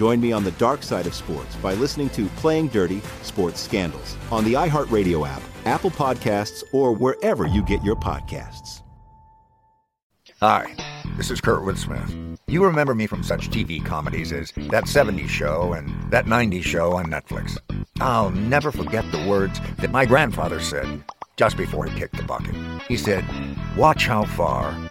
Join me on the dark side of sports by listening to Playing Dirty Sports Scandals on the iHeartRadio app, Apple Podcasts, or wherever you get your podcasts. Hi, this is Kurtwood Smith. You remember me from such TV comedies as That 70s Show and That 90s Show on Netflix. I'll never forget the words that my grandfather said just before he kicked the bucket. He said, Watch how far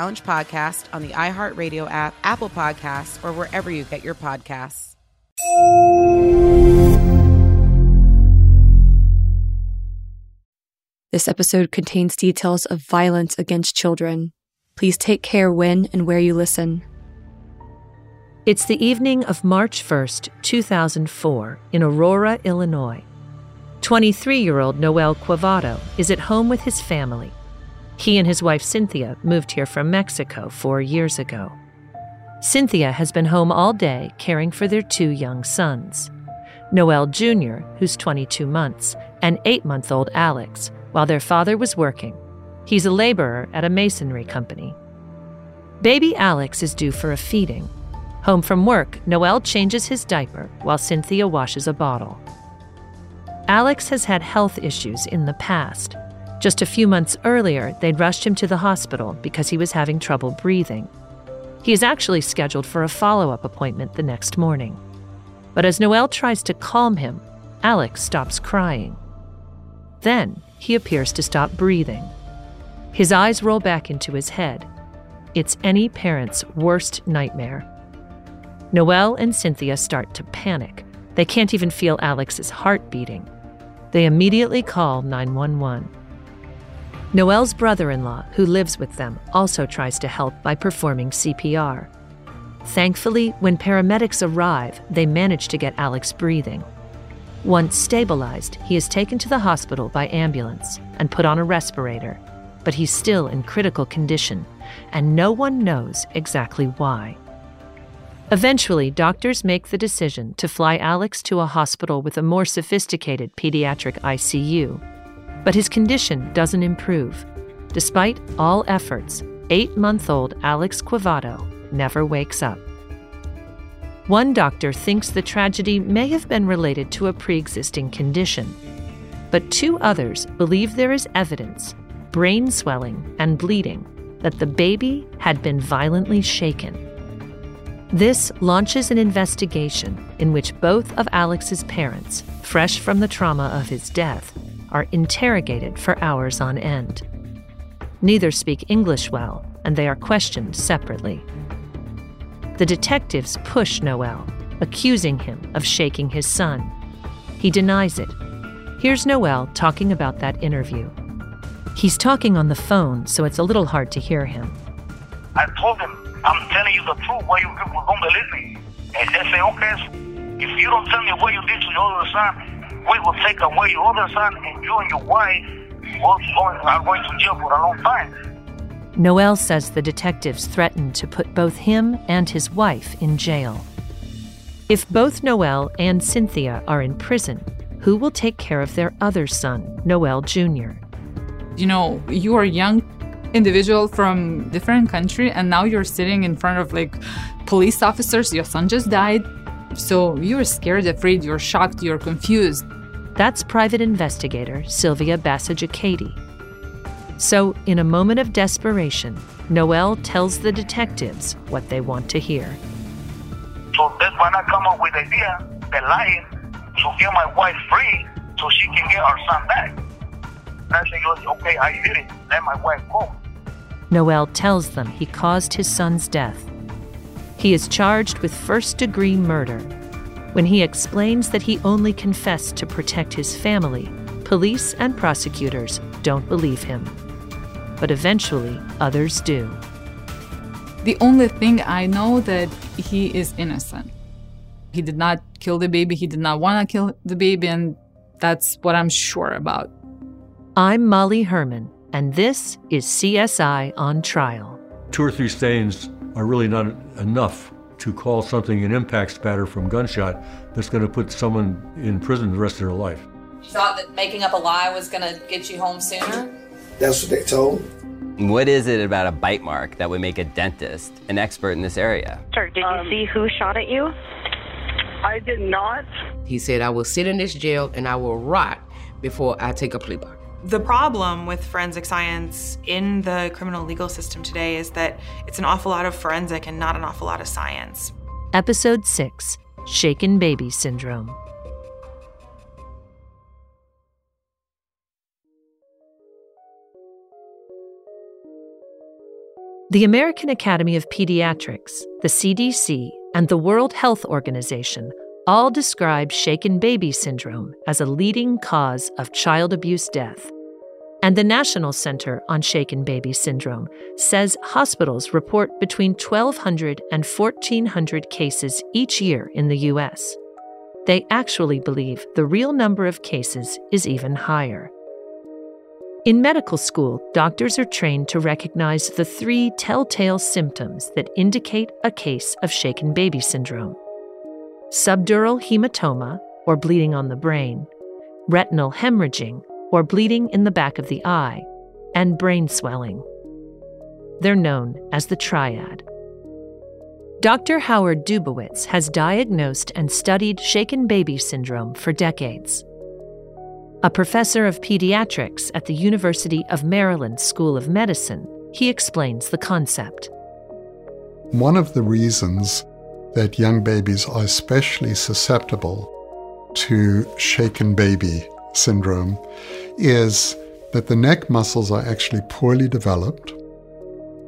podcast on the iHeartRadio app, Apple Podcasts, or wherever you get your podcasts. This episode contains details of violence against children. Please take care when and where you listen. It's the evening of March 1st, 2004, in Aurora, Illinois. 23 year old Noel Quavato is at home with his family. He and his wife Cynthia moved here from Mexico four years ago. Cynthia has been home all day caring for their two young sons Noel Jr., who's 22 months, and eight month old Alex, while their father was working. He's a laborer at a masonry company. Baby Alex is due for a feeding. Home from work, Noel changes his diaper while Cynthia washes a bottle. Alex has had health issues in the past. Just a few months earlier, they'd rushed him to the hospital because he was having trouble breathing. He is actually scheduled for a follow up appointment the next morning. But as Noel tries to calm him, Alex stops crying. Then he appears to stop breathing. His eyes roll back into his head. It's any parent's worst nightmare. Noel and Cynthia start to panic. They can't even feel Alex's heart beating. They immediately call 911. Noel's brother in law, who lives with them, also tries to help by performing CPR. Thankfully, when paramedics arrive, they manage to get Alex breathing. Once stabilized, he is taken to the hospital by ambulance and put on a respirator, but he's still in critical condition, and no one knows exactly why. Eventually, doctors make the decision to fly Alex to a hospital with a more sophisticated pediatric ICU. But his condition doesn't improve. Despite all efforts, eight month old Alex Quavato never wakes up. One doctor thinks the tragedy may have been related to a pre existing condition, but two others believe there is evidence brain swelling and bleeding that the baby had been violently shaken. This launches an investigation in which both of Alex's parents, fresh from the trauma of his death, are interrogated for hours on end. Neither speak English well, and they are questioned separately. The detectives push Noel, accusing him of shaking his son. He denies it. Here's Noel talking about that interview. He's talking on the phone, so it's a little hard to hear him. I told him I'm telling you the truth. Why you people don't believe me? And they say, okay, if you don't tell me what you did to your son, we will take away your other son, and you and your wife are going to jail for a long time. Noel says the detectives threatened to put both him and his wife in jail. If both Noel and Cynthia are in prison, who will take care of their other son, Noel Jr.? You know, you are a young individual from different country and now you're sitting in front of like police officers your son just died so you're scared afraid you're shocked you're confused that's private investigator sylvia bassage So, in a moment of desperation, Noel tells the detectives what they want to hear. So that's when I come up with the idea, the lying, to get my wife free so she can get our son back. And I say, okay, I did it. Let my wife go. Noel tells them he caused his son's death. He is charged with first degree murder. When he explains that he only confessed to protect his family, police and prosecutors don't believe him. But eventually, others do. The only thing I know that he is innocent. He did not kill the baby, he did not want to kill the baby, and that's what I'm sure about. I'm Molly Herman, and this is CSI on Trial. Two or three stains are really not enough to call something an impact spatter from gunshot that's going to put someone in prison the rest of their life. You thought that making up a lie was going to get you home sooner? That's what they told me. What is it about a bite mark that would make a dentist an expert in this area? Sir, did you um, see who shot at you? I did not. He said, I will sit in this jail and I will rot before I take a plea bargain. The problem with forensic science in the criminal legal system today is that it's an awful lot of forensic and not an awful lot of science. Episode 6 Shaken Baby Syndrome. The American Academy of Pediatrics, the CDC, and the World Health Organization all describe shaken baby syndrome as a leading cause of child abuse death. And the National Center on Shaken Baby Syndrome says hospitals report between 1,200 and 1,400 cases each year in the U.S. They actually believe the real number of cases is even higher. In medical school, doctors are trained to recognize the three telltale symptoms that indicate a case of shaken baby syndrome subdural hematoma, or bleeding on the brain, retinal hemorrhaging, or bleeding in the back of the eye, and brain swelling. They're known as the triad. Dr. Howard Dubowitz has diagnosed and studied shaken baby syndrome for decades a professor of pediatrics at the University of Maryland School of Medicine, he explains the concept. One of the reasons that young babies are especially susceptible to shaken baby syndrome is that the neck muscles are actually poorly developed.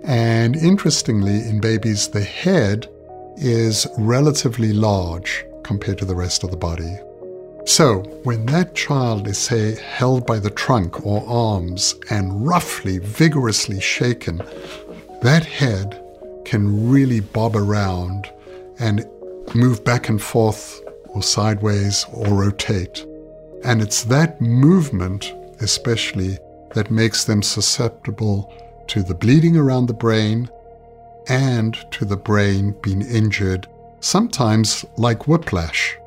And interestingly, in babies, the head is relatively large compared to the rest of the body. So, when that child is, say, held by the trunk or arms and roughly, vigorously shaken, that head can really bob around and move back and forth or sideways or rotate. And it's that movement, especially, that makes them susceptible to the bleeding around the brain and to the brain being injured, sometimes like whiplash.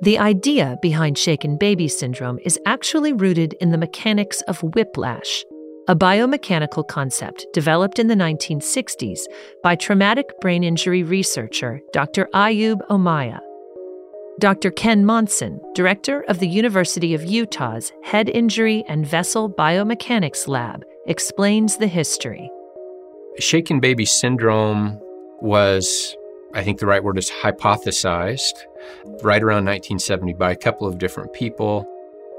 The idea behind shaken baby syndrome is actually rooted in the mechanics of whiplash, a biomechanical concept developed in the 1960s by traumatic brain injury researcher Dr. Ayub Ommaya. Dr. Ken Monson, director of the University of Utah's Head Injury and Vessel Biomechanics Lab, explains the history. Shaken baby syndrome was I think the right word is hypothesized, right around 1970 by a couple of different people.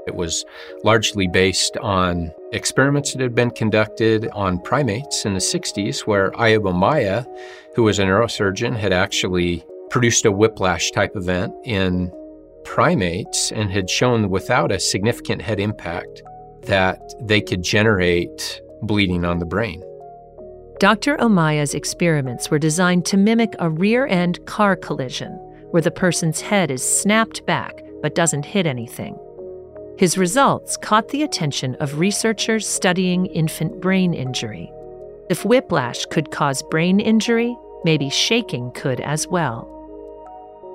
It was largely based on experiments that had been conducted on primates in the 60s, where Ayub Ommaya, who was a neurosurgeon, had actually produced a whiplash type event in primates and had shown without a significant head impact that they could generate bleeding on the brain. Dr. Ommaya's experiments were designed to mimic a rear end car collision, where the person's head is snapped back but doesn't hit anything. His results caught the attention of researchers studying infant brain injury. If whiplash could cause brain injury, maybe shaking could as well.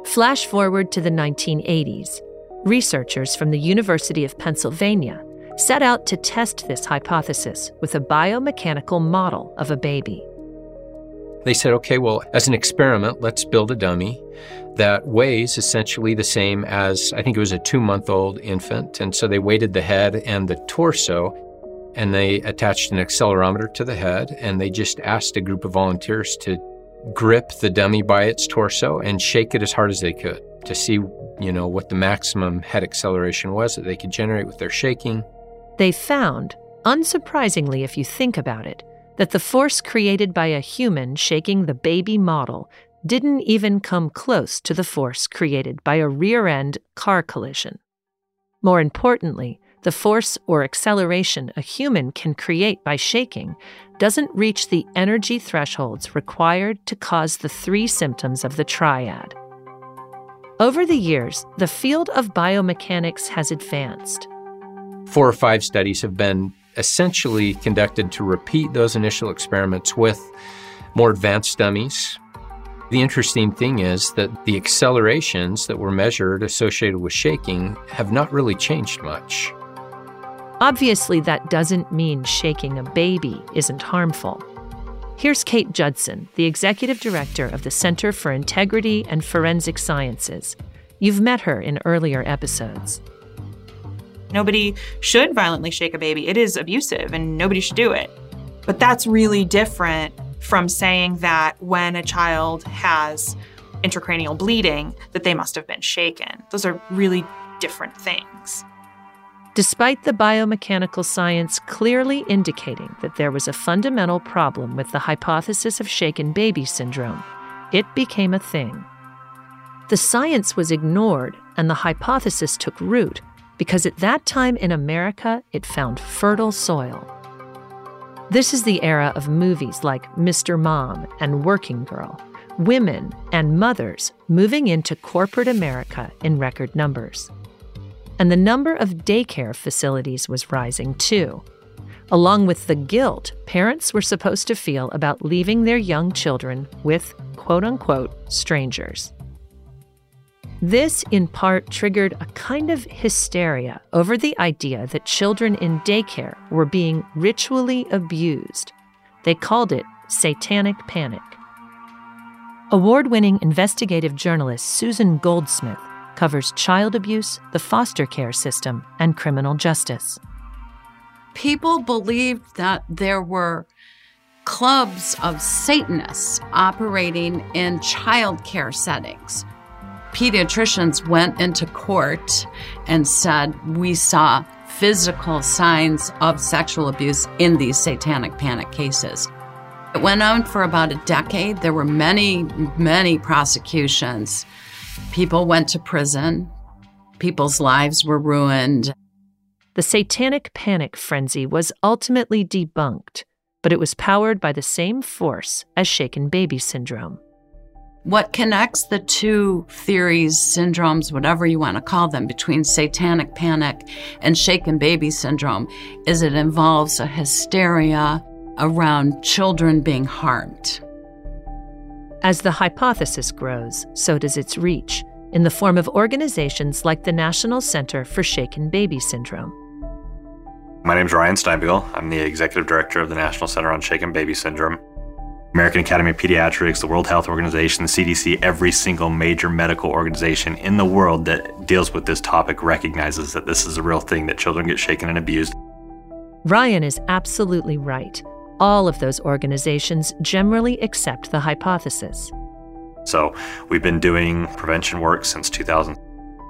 Flash forward to the 1980s. Researchers from the University of Pennsylvania set out to test this hypothesis with a biomechanical model of a baby. They said, okay, well, as an experiment, let's build a dummy that weighs essentially the same as I think it was a two month old infant. And so they weighted the head and the torso. and they attached an accelerometer to the head and they just asked a group of volunteers to grip the dummy by its torso and shake it as hard as they could to see, you know, what the maximum head acceleration was that they could generate with their shaking. They found, unsurprisingly if you think about it, that the force created by a human shaking the baby model didn't even come close to the force created by a rear end car collision. More importantly, the force or acceleration a human can create by shaking doesn't reach the energy thresholds required to cause the three symptoms of the triad. Over the years, the field of biomechanics has advanced. Four or five studies have been essentially conducted to repeat those initial experiments with more advanced dummies. The interesting thing is that the accelerations that were measured associated with shaking have not really changed much. Obviously, that doesn't mean shaking a baby isn't harmful. Here's Kate Judson, the executive director of the Center for Integrity and Forensic Sciences. You've met her in earlier episodes. Nobody should violently shake a baby. It is abusive and nobody should do it. But that's really different from saying that when a child has intracranial bleeding that they must have been shaken. Those are really different things. Despite the biomechanical science clearly indicating that there was a fundamental problem with the hypothesis of shaken baby syndrome, it became a thing. The science was ignored and the hypothesis took root because at that time in America it found fertile soil. This is the era of movies like Mr. Mom and Working Girl, women and mothers moving into corporate America in record numbers and the number of daycare facilities was rising too. Along with the guilt parents were supposed to feel about leaving their young children with quote unquote strangers. This, in part, triggered a kind of hysteria over the idea that children in daycare were being ritually abused. They called it satanic panic. Award winning investigative journalist Susan Goldsmith covers child abuse, the foster care system, and criminal justice. People believed that there were clubs of Satanists operating in child care settings. Pediatricians went into court and said, We saw physical signs of sexual abuse in these satanic panic cases. It went on for about a decade. There were many, many prosecutions People went to prison, people's lives were ruined. The satanic panic frenzy was ultimately debunked, but it was powered by the same force as shaken baby syndrome. What connects the two theories, syndromes, whatever you want to call them, between satanic panic and shaken baby syndrome is it involves a hysteria around children being harmed. As the hypothesis grows, so does its reach, in the form of organizations like the National Center for Shaken Baby Syndrome. My name is Ryan Steinbugel. I'm the executive director of the National Center on Shaken Baby Syndrome. American Academy of Pediatrics, the World Health Organization, the CDC, every single major medical organization in the world that deals with this topic recognizes that this is a real thing that children get shaken and abused. Ryan is absolutely right all of those organizations generally accept the hypothesis. So, we've been doing prevention work since 2000.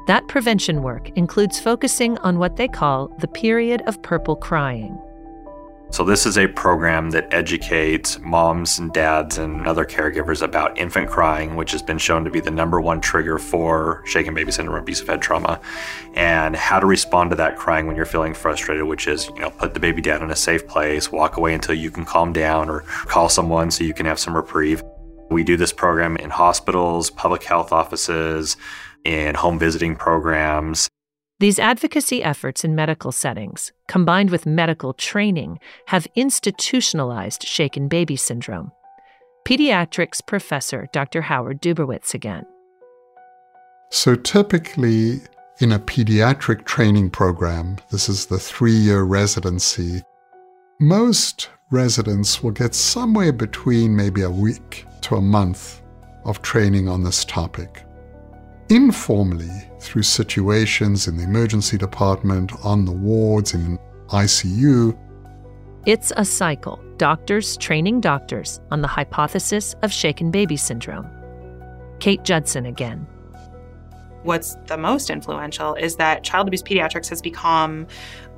That prevention work includes focusing on what they call the period of purple crying. So, this is a program that educates moms and dads and other caregivers about infant crying, which has been shown to be the number one trigger for shaken baby syndrome, abusive head trauma, and how to respond to that crying when you're feeling frustrated, which is, you know, put the baby down in a safe place, walk away until you can calm down, or call someone so you can have some reprieve. We do this program in hospitals, public health offices, in home visiting programs. These advocacy efforts in medical settings, combined with medical training, have institutionalized shaken baby syndrome. Pediatrics professor Dr. Howard Dubowitz again. So typically, in a pediatric training program, this is the three year residency, most residents will get somewhere between maybe a week to a month of training on this topic informally through situations in the emergency department, on the wards, in ICU, It's a cycle, doctors training doctors on the hypothesis of shaken baby syndrome. Kate Judson again. What's the most influential is that child abuse pediatrics has become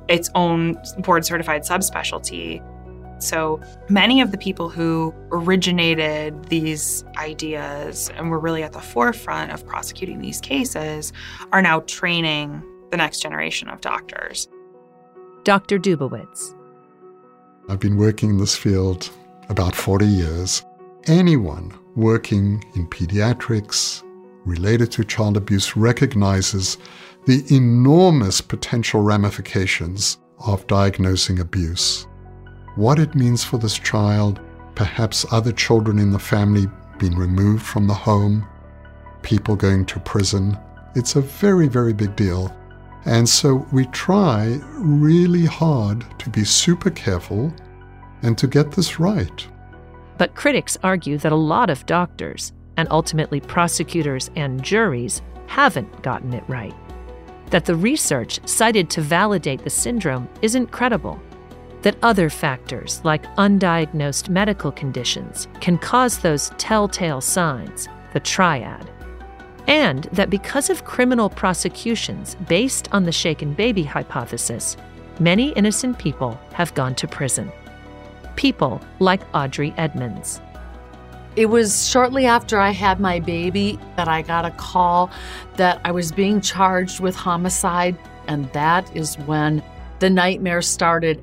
its own board certified subspecialty. So many of the people who originated these ideas and were really at the forefront of prosecuting these cases are now training the next generation of doctors. Dr. Dubowitz. I've been working in this field about 40 years. Anyone working in pediatrics related to child abuse recognizes the enormous potential ramifications of diagnosing abuse what it means for this child, perhaps other children in the family being removed from the home, people going to prison. It's a very, very big deal. And so we try really hard to be super careful and to get this right. But critics argue that a lot of doctors, and ultimately prosecutors and juries, haven't gotten it right. That the research cited to validate the syndrome isn't credible that other factors, like undiagnosed medical conditions, can cause those telltale signs, the triad. And that because of criminal prosecutions based on the shaken baby hypothesis, many innocent people have gone to prison. People like Audrey Edmunds. It was shortly after I had my baby that I got a call that I was being charged with homicide, and that is when the nightmare started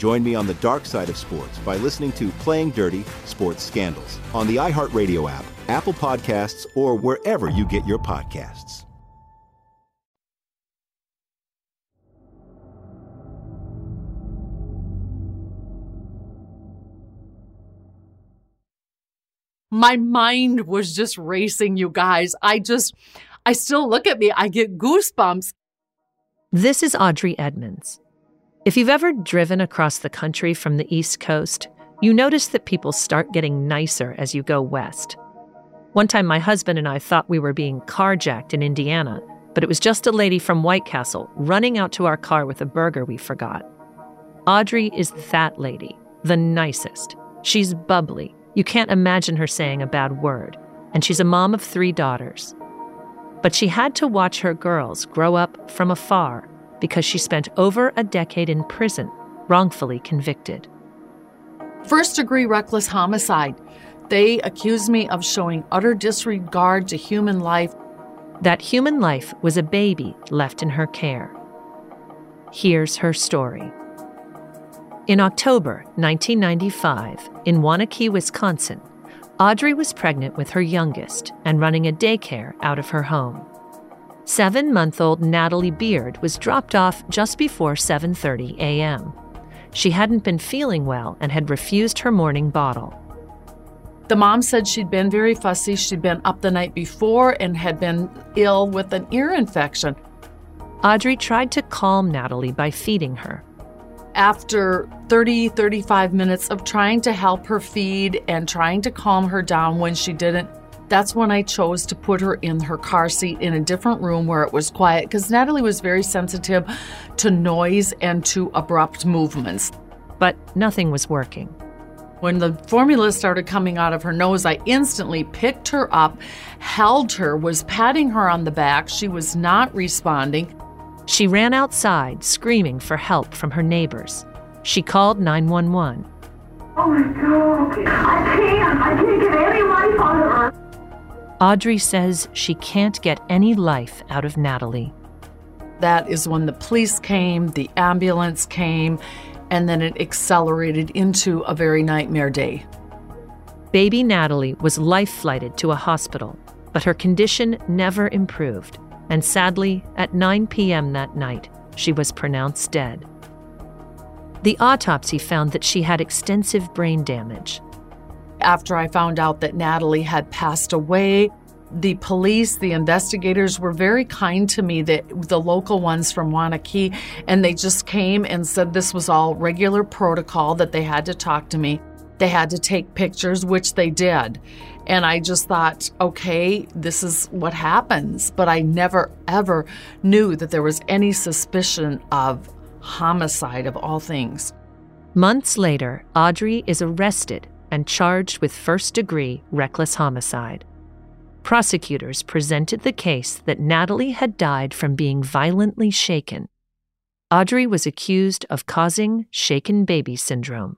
Join me on the dark side of sports by listening to Playing Dirty Sports Scandals on the iHeartRadio app Apple Podcasts, or wherever you get your podcasts. My mind was just racing, you guys. I just, I still look at me, I get goosebumps. This is Audrey Edmunds. If you've ever driven across the country from the East Coast, you notice that people start getting nicer as you go west. One time, my husband and I thought we were being carjacked in Indiana, but it was just a lady from White Castle running out to our car with a burger we forgot. Audrey is that lady, the nicest. She's bubbly. You can't imagine her saying a bad word. And she's a mom of three daughters. But she had to watch her girls grow up from afar because she spent over a decade in prison, wrongfully convicted. First degree reckless homicide. They accused me of showing utter disregard to human life. That human life was a baby left in her care. Here's her story. In October 1995, in Waunakee, Wisconsin, Audrey was pregnant with her youngest and running a daycare out of her home. Seven month old Natalie Beard was dropped off just before 7:30 a.m. She hadn't been feeling well and had refused her morning bottle. The mom said she'd been very fussy. She'd been up the night before and had been ill with an ear infection. Audrey tried to calm Natalie by feeding her. After 30, 35 minutes of trying to help her feed and trying to calm her down when she didn't, that's when I chose to put her in her car seat in a different room where it was quiet because Natalie was very sensitive to noise and to abrupt movements. But nothing was working. When the formula started coming out of her nose, I instantly picked her up, held her, was patting her on the back. She was not responding. She ran outside, screaming for help from her neighbors. She called 911. Oh my God, I can't. I can't get any life out of her. Audrey says she can't get any life out of Natalie. That is when the police came, the ambulance came, and then it accelerated into a very nightmare day. Baby Natalie was life flighted to a hospital, but her condition never improved. and sadly, at 9 p.m. that night, she was pronounced dead. The autopsy found that she had extensive brain damage. After I found out that Natalie had passed away, the police, the investigators were very kind to me, the, the local ones from Waunakee, and they just came and said this was all regular protocol, that they had to talk to me. They had to take pictures, which they did. And I just thought, okay, this is what happens. But I never, ever knew that there was any suspicion of homicide of all things. Months later, Audrey is arrested and charged with first degree reckless homicide. Prosecutors presented the case that Natalie had died from being violently shaken. Audrey was accused of causing shaken baby syndrome.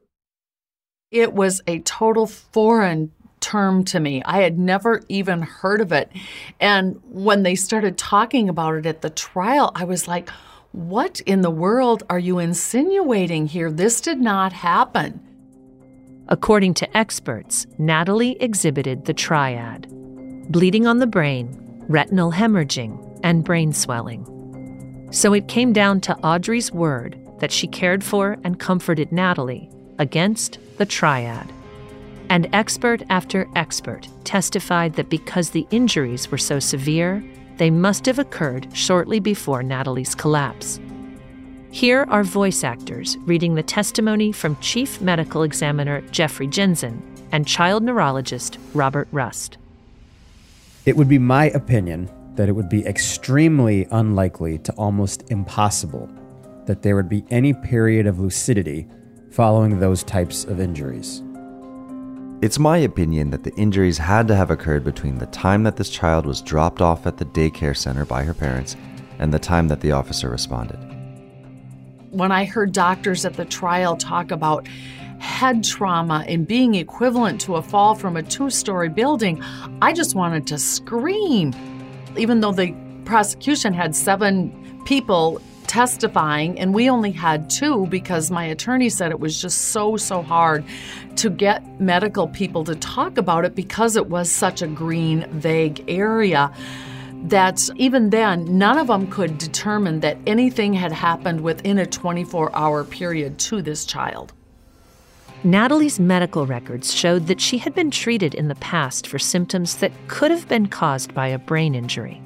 It was a total foreign term to me. I had never even heard of it. And when they started talking about it at the trial, I was like, what in the world are you insinuating here? This did not happen. According to experts, Natalie exhibited the triad bleeding on the brain, retinal hemorrhaging, and brain swelling. So it came down to Audrey's word that she cared for and comforted Natalie against the triad. And expert after expert testified that because the injuries were so severe, they must have occurred shortly before Natalie's collapse. Here are voice actors reading the testimony from Chief Medical Examiner Jeffrey Jensen and child neurologist Robert Rust. It would be my opinion that it would be extremely unlikely to almost impossible that there would be any period of lucidity following those types of injuries. It's my opinion that the injuries had to have occurred between the time that this child was dropped off at the daycare center by her parents and the time that the officer responded. When I heard doctors at the trial talk about head trauma and being equivalent to a fall from a two story building, I just wanted to scream. Even though the prosecution had seven people testifying, and we only had two because my attorney said it was just so, so hard to get medical people to talk about it because it was such a green, vague area that even then, none of them could determine that anything had happened within a 24 hour period to this child. Natalie's medical records showed that she had been treated in the past for symptoms that could have been caused by a brain injury.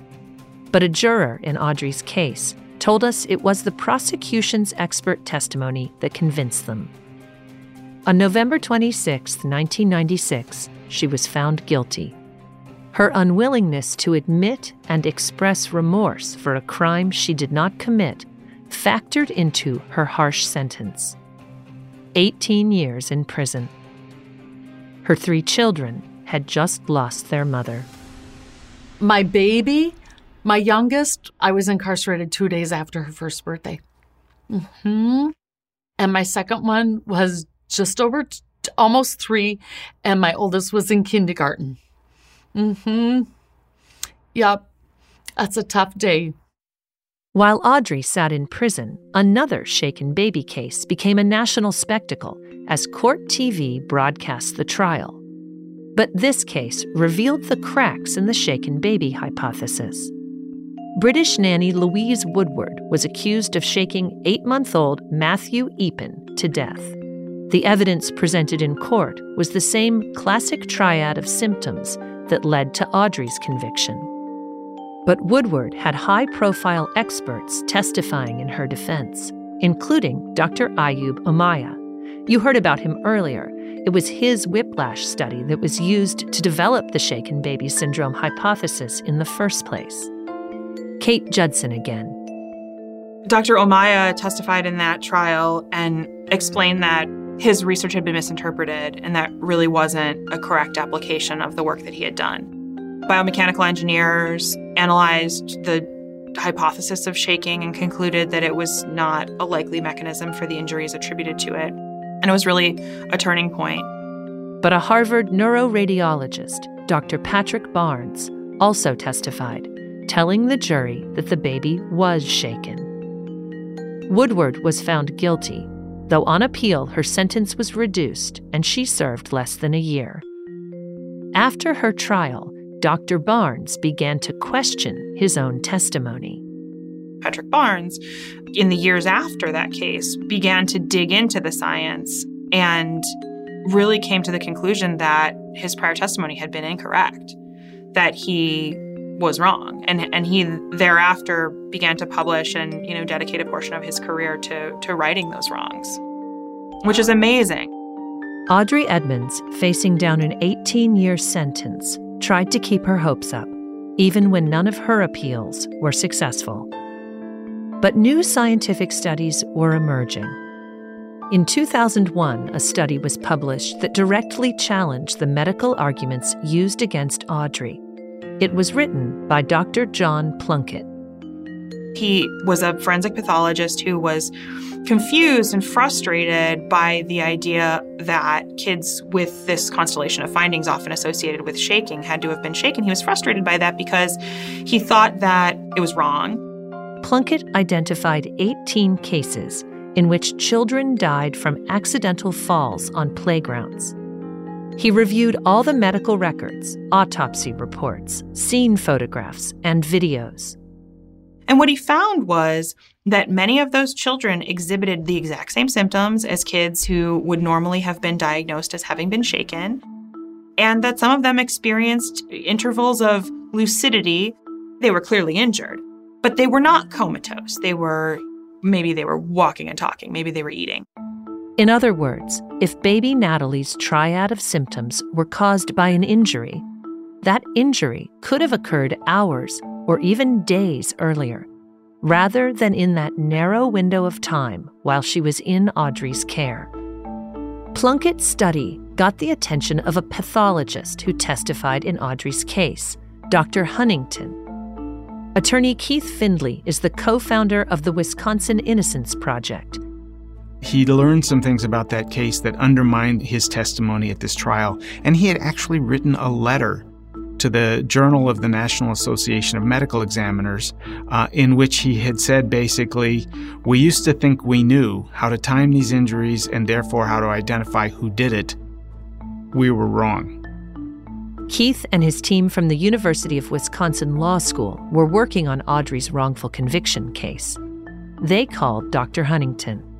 But a juror in Audrey's case told us it was the prosecution's expert testimony that convinced them. On November 26, 1996, she was found guilty. Her unwillingness to admit and express remorse for a crime she did not commit factored into her harsh sentence 18 years in prison. Her three children had just lost their mother. My baby my youngest, I was incarcerated two days after her first birthday. Mm-hmm. And my second one was just over t- almost three, and my oldest was in kindergarten. Hmm Yep, that's a tough day. While Audrey sat in prison, another shaken baby case became a national spectacle as Court TV broadcast the trial. But this case revealed the cracks in the shaken baby hypothesis. British nanny Louise Woodward was accused of shaking eight month old Matthew Eapen to death. The evidence presented in court was the same classic triad of symptoms that led to Audrey's conviction. But Woodward had high profile experts testifying in her defense, including Dr. Ayub Ommaya. You heard about him earlier. It was his whiplash study that was used to develop the shaken baby syndrome hypothesis in the first place. Kate Judson again. Dr. Ommaya testified in that trial and explained that his research had been misinterpreted and that really wasn't a correct application of the work that he had done. Biomechanical engineers analyzed the hypothesis of shaking and concluded that it was not a likely mechanism for the injuries attributed to it. And it was really a turning point. But a Harvard neuroradiologist, Dr. Patrick Barnes, also testified telling the jury that the baby was shaken. Woodward was found guilty, though on appeal her sentence was reduced and she served less than a year. After her trial, Dr. Barnes began to question his own testimony. Patrick Barnes, in the years after that case, began to dig into the science and really came to the conclusion that his prior testimony had been incorrect, that he was wrong. And, and he thereafter began to publish and, you know, dedicate a portion of his career to, to righting those wrongs, which is amazing. Audrey Edmunds, facing down an 18 year sentence, tried to keep her hopes up, even when none of her appeals were successful. But new scientific studies were emerging. In 2001, a study was published that directly challenged the medical arguments used against Audrey. It was written by Dr. John Plunkett. He was a forensic pathologist who was confused and frustrated by the idea that kids with this constellation of findings, often associated with shaking, had to have been shaken. He was frustrated by that because he thought that it was wrong. Plunkett identified 18 cases in which children died from accidental falls on playgrounds. He reviewed all the medical records, autopsy reports, scene photographs, and videos. And what he found was that many of those children exhibited the exact same symptoms as kids who would normally have been diagnosed as having been shaken, and that some of them experienced intervals of lucidity. They were clearly injured, but they were not comatose. They were maybe they were walking and talking, maybe they were eating. In other words, if baby Natalie's triad of symptoms were caused by an injury, that injury could have occurred hours or even days earlier, rather than in that narrow window of time while she was in Audrey's care. Plunkett's study got the attention of a pathologist who testified in Audrey's case, Dr. Huntington. Attorney Keith Findley is the co founder of the Wisconsin Innocence Project. He learned some things about that case that undermined his testimony at this trial, and he had actually written a letter to the Journal of the National Association of Medical Examiners, uh, in which he had said basically, We used to think we knew how to time these injuries and therefore how to identify who did it. We were wrong. Keith and his team from the University of Wisconsin Law School were working on Audrey's wrongful conviction case. They called Dr. Huntington.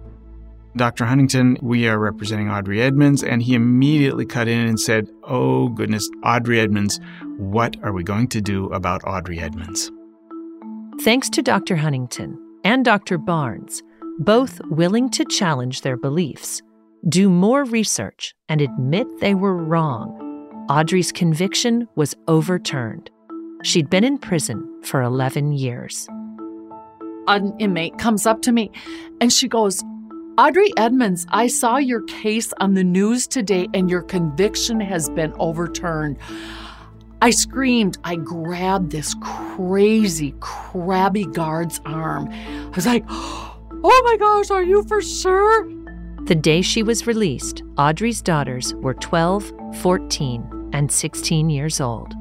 Dr. Huntington, we are representing Audrey Edmunds, and he immediately cut in and said, Oh, goodness, Audrey Edmunds, what are we going to do about Audrey Edmunds? Thanks to Dr. Huntington and Dr. Barnes, both willing to challenge their beliefs, do more research, and admit they were wrong, Audrey's conviction was overturned. She'd been in prison for 11 years. An inmate comes up to me and she goes, Audrey Edmunds, I saw your case on the news today and your conviction has been overturned. I screamed. I grabbed this crazy, crabby guard's arm. I was like, oh my gosh, are you for sure? The day she was released, Audrey's daughters were 12, 14, and 16 years old.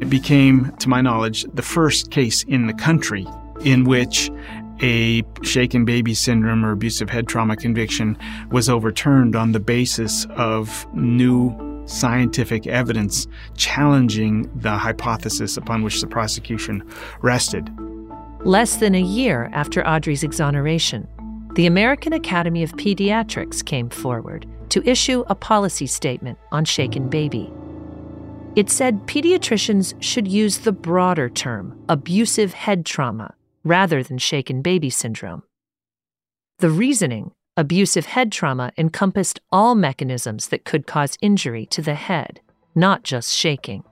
It became, to my knowledge, the first case in the country in which a shaken baby syndrome or abusive head trauma conviction was overturned on the basis of new scientific evidence challenging the hypothesis upon which the prosecution rested. Less than a year after Audrey's exoneration, the American Academy of Pediatrics came forward to issue a policy statement on shaken baby. It said pediatricians should use the broader term abusive head trauma rather than shaken baby syndrome. The reasoning, abusive head trauma, encompassed all mechanisms that could cause injury to the head, not just shaking.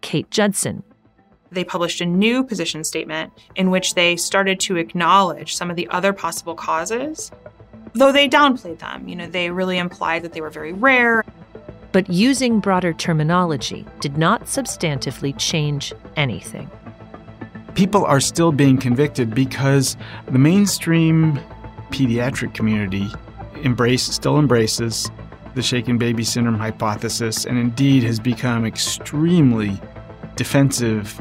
Kate Judson. They published a new position statement in which they started to acknowledge some of the other possible causes though they downplayed them. You know, they really implied that they were very rare. But using broader terminology did not substantively change anything. People are still being convicted because the mainstream pediatric community embrace, still embraces the shaken baby syndrome hypothesis and indeed has become extremely defensive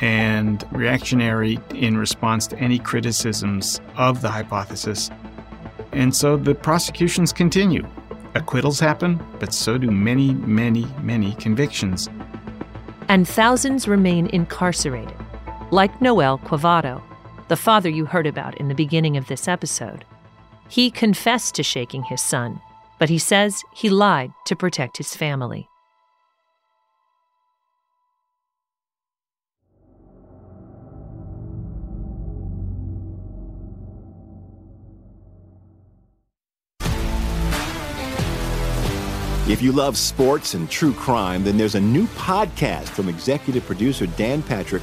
and reactionary in response to any criticisms of the hypothesis. And so the prosecutions continue. Acquittals happen, but so do many, many, many convictions. And thousands remain incarcerated, like Noel Quavato, the father you heard about in the beginning of this episode. He confessed to shaking his son, but he says he lied to protect his family. If you love sports and true crime, then there's a new podcast from executive producer Dan Patrick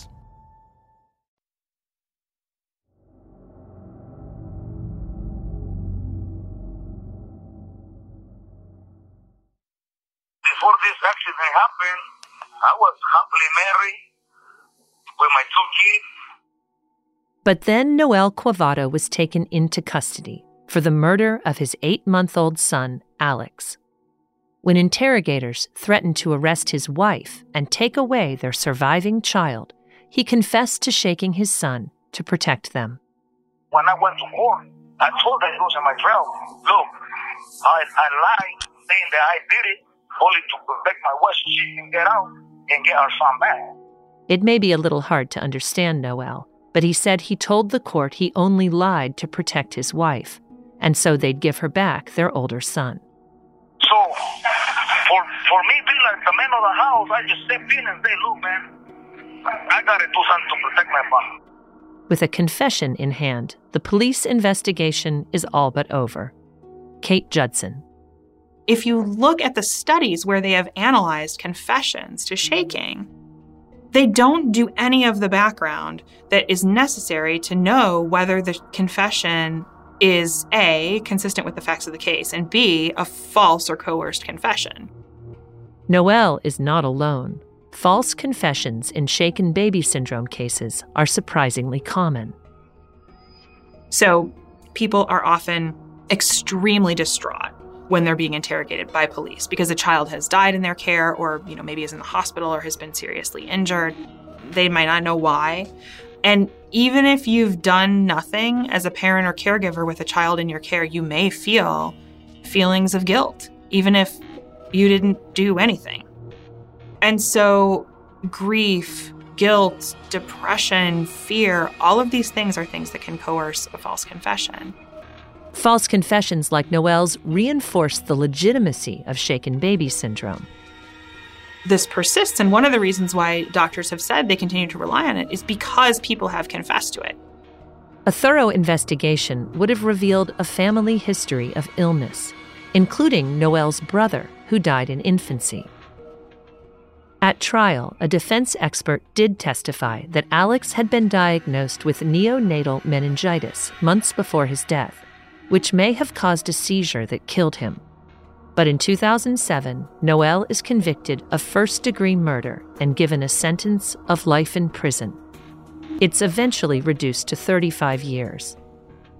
Happened, I was happily married with my two kids. But then Noel Quavato was taken into custody for the murder of his eight month old son, Alex. When interrogators threatened to arrest his wife and take away their surviving child, he confessed to shaking his son to protect them. When I went to court, I told them it was in my trial. Look, I, I lied saying that I did it only to protect my wife so she can get out and get our son back. It may be a little hard to understand Noel, but he said he told the court he only lied to protect his wife, and so they'd give her back their older son. So, for, for me being like the man of the house, I just step in and say, look, man, I, I gotta do something to protect my mom. With a confession in hand, the police investigation is all but over. Kate Judson. If you look at the studies where they have analyzed confessions to shaking, they don't do any of the background that is necessary to know whether the confession is A, consistent with the facts of the case, and B, a false or coerced confession. Noel is not alone. False confessions in shaken baby syndrome cases are surprisingly common. So, people are often extremely distraught when they're being interrogated by police because a child has died in their care or, you know, maybe is in the hospital or has been seriously injured. They might not know why. And even if you've done nothing as a parent or caregiver with a child in your care, you may feel feelings of guilt, even if you didn't do anything. And so, grief, guilt, depression, fear, all of these things are things that can coerce a false confession. False confessions like Noel's reinforce the legitimacy of shaken baby syndrome. This persists, and one of the reasons why doctors have said they continue to rely on it is because people have confessed to it. A thorough investigation would have revealed a family history of illness, including Noel's brother, who died in infancy. At trial, a defense expert did testify that Alex had been diagnosed with neonatal meningitis months before his death, which may have caused a seizure that killed him. But in 2007, Noel is convicted of first degree murder and given a sentence of life in prison. It's eventually reduced to 35 years.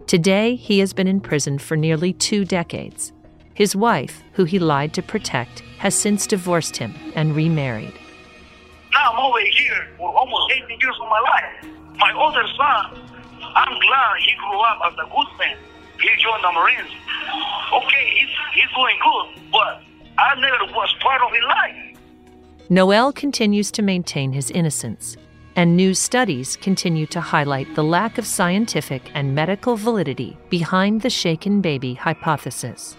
Today, he has been in prison for nearly two decades. His wife, who he lied to protect, has since divorced him and remarried. Now I'm over here for almost 18 years of my life. My older son, I'm glad he grew up as a good man. He joined the Marines. Okay, he's, he's doing good, but I never was part of his life. Noel continues to maintain his innocence, and new studies continue to highlight the lack of scientific and medical validity behind the shaken baby hypothesis.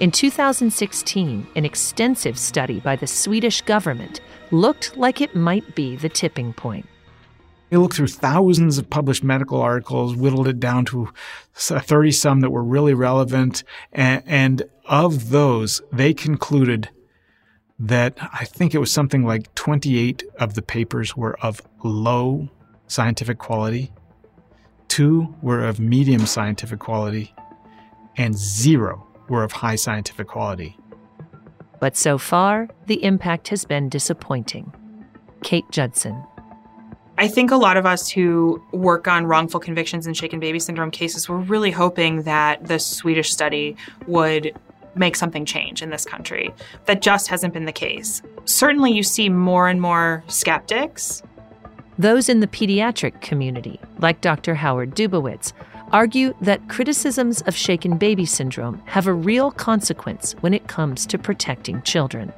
In 2016, an extensive study by the Swedish government looked like it might be the tipping point. They looked through thousands of published medical articles, whittled it down to 30 some that were really relevant. And, and of those, they concluded that I think it was something like 28 of the papers were of low scientific quality, two were of medium scientific quality, and zero were of high scientific quality. But so far, the impact has been disappointing. Kate Judson. I think a lot of us who work on wrongful convictions and shaken baby syndrome cases were really hoping that the Swedish study would make something change in this country. That just hasn't been the case. Certainly, you see more and more skeptics. Those in the pediatric community, like Dr. Howard Dubowitz, argue that criticisms of shaken baby syndrome have a real consequence when it comes to protecting children.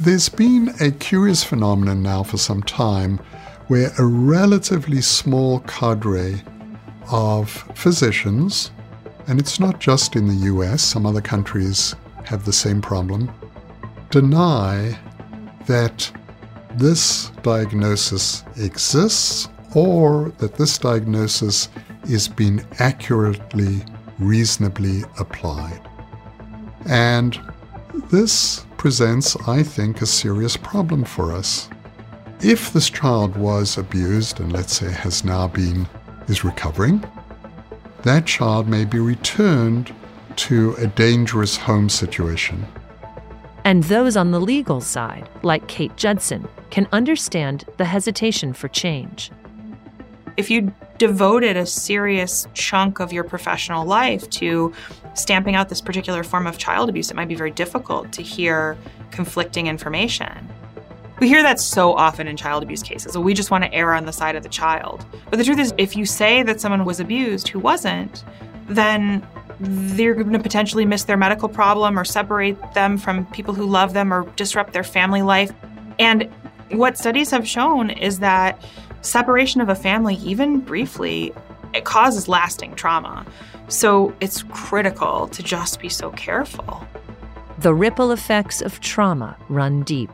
There's been a curious phenomenon now for some time where a relatively small cadre of physicians, and it's not just in the US, some other countries have the same problem, deny that this diagnosis exists or that this diagnosis is being accurately, reasonably applied. And this presents, I think, a serious problem for us. If this child was abused and let's say has now been, is recovering, that child may be returned to a dangerous home situation. And those on the legal side, like Kate Judson, can understand the hesitation for change. If you devoted a serious chunk of your professional life to stamping out this particular form of child abuse, it might be very difficult to hear conflicting information. We hear that so often in child abuse cases. We just want to err on the side of the child. But the truth is, if you say that someone was abused who wasn't, then they're going to potentially miss their medical problem or separate them from people who love them or disrupt their family life. And what studies have shown is that separation of a family, even briefly, it causes lasting trauma. So it's critical to just be so careful. The ripple effects of trauma run deep.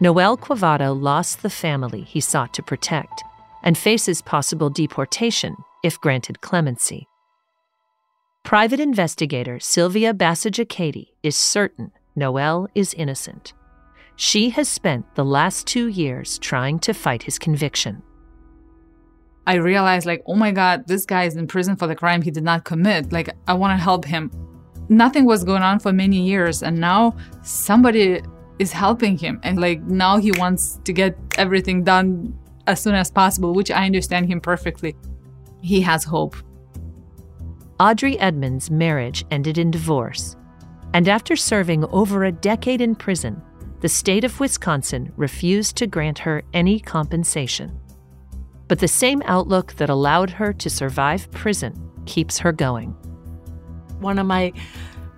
Noel Quavado lost the family he sought to protect and faces possible deportation if granted clemency. Private investigator Sylvia Bassagicati is certain Noel is innocent. She has spent the last two years trying to fight his conviction. I realized, like, oh my God, this guy is in prison for the crime he did not commit. Like, I want to help him. Nothing was going on for many years, and now somebody is helping him. And, like, now he wants to get everything done as soon as possible, which I understand him perfectly. He has hope. Audrey Edmunds' marriage ended in divorce, and after serving over a decade in prison, the state of Wisconsin refused to grant her any compensation. But the same outlook that allowed her to survive prison keeps her going. One of my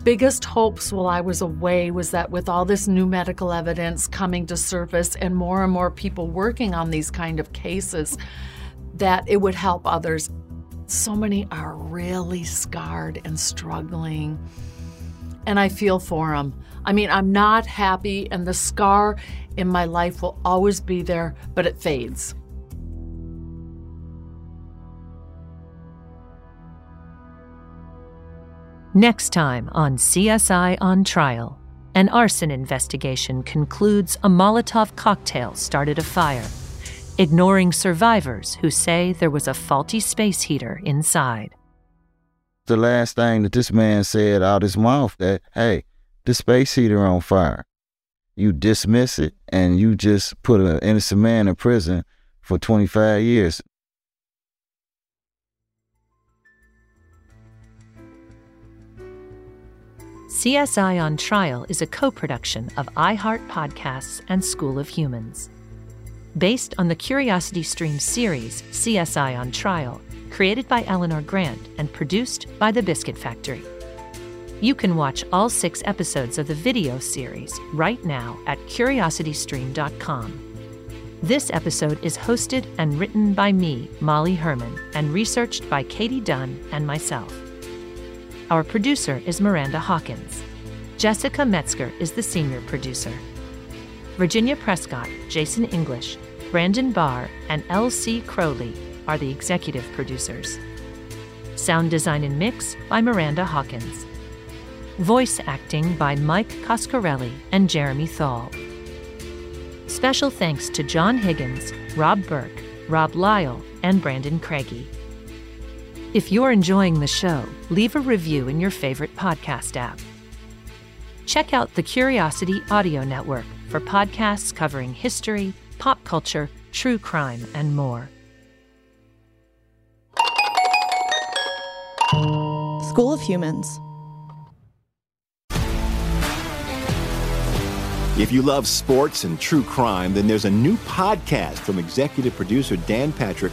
biggest hopes while I was away was that with all this new medical evidence coming to surface and more and more people working on these kind of cases, that it would help others. So many are really scarred and struggling, and I feel for them. I mean, I'm not happy, and the scar in my life will always be there, but it fades. Next time on CSI on Trial, an arson investigation concludes a Molotov cocktail started a fire, ignoring survivors who say there was a faulty space heater inside. The last thing that this man said out his mouth that, hey, the space heater on fire. You dismiss it and you just put an innocent man in prison for 25 years. CSI on Trial is a co production of iHeart Podcasts and School of Humans. Based on the Curiosity Stream series, CSI on Trial, created by Eleanor Grant and produced by The Biscuit Factory. You can watch all six episodes of the video series right now at curiositystream.com. This episode is hosted and written by me, Molly Herman, and researched by Katie Dunn and myself. Our producer is Miranda Hawkins. Jessica Metzger is the senior producer. Virginia Prescott, Jason English, Brandon Barr, and L.C. Crowley are the executive producers. Sound design and mix by Miranda Hawkins. Voice acting by Mike Coscarelli and Jeremy Thal. Special thanks to John Higgins, Rob Burke, Rob Lyle, and Brandon Craigie. If you're enjoying the show, leave a review in your favorite podcast app. Check out the Curiosity Audio Network for podcasts covering history, pop culture, true crime, and more. School of Humans. If you love sports and true crime, then there's a new podcast from executive producer Dan Patrick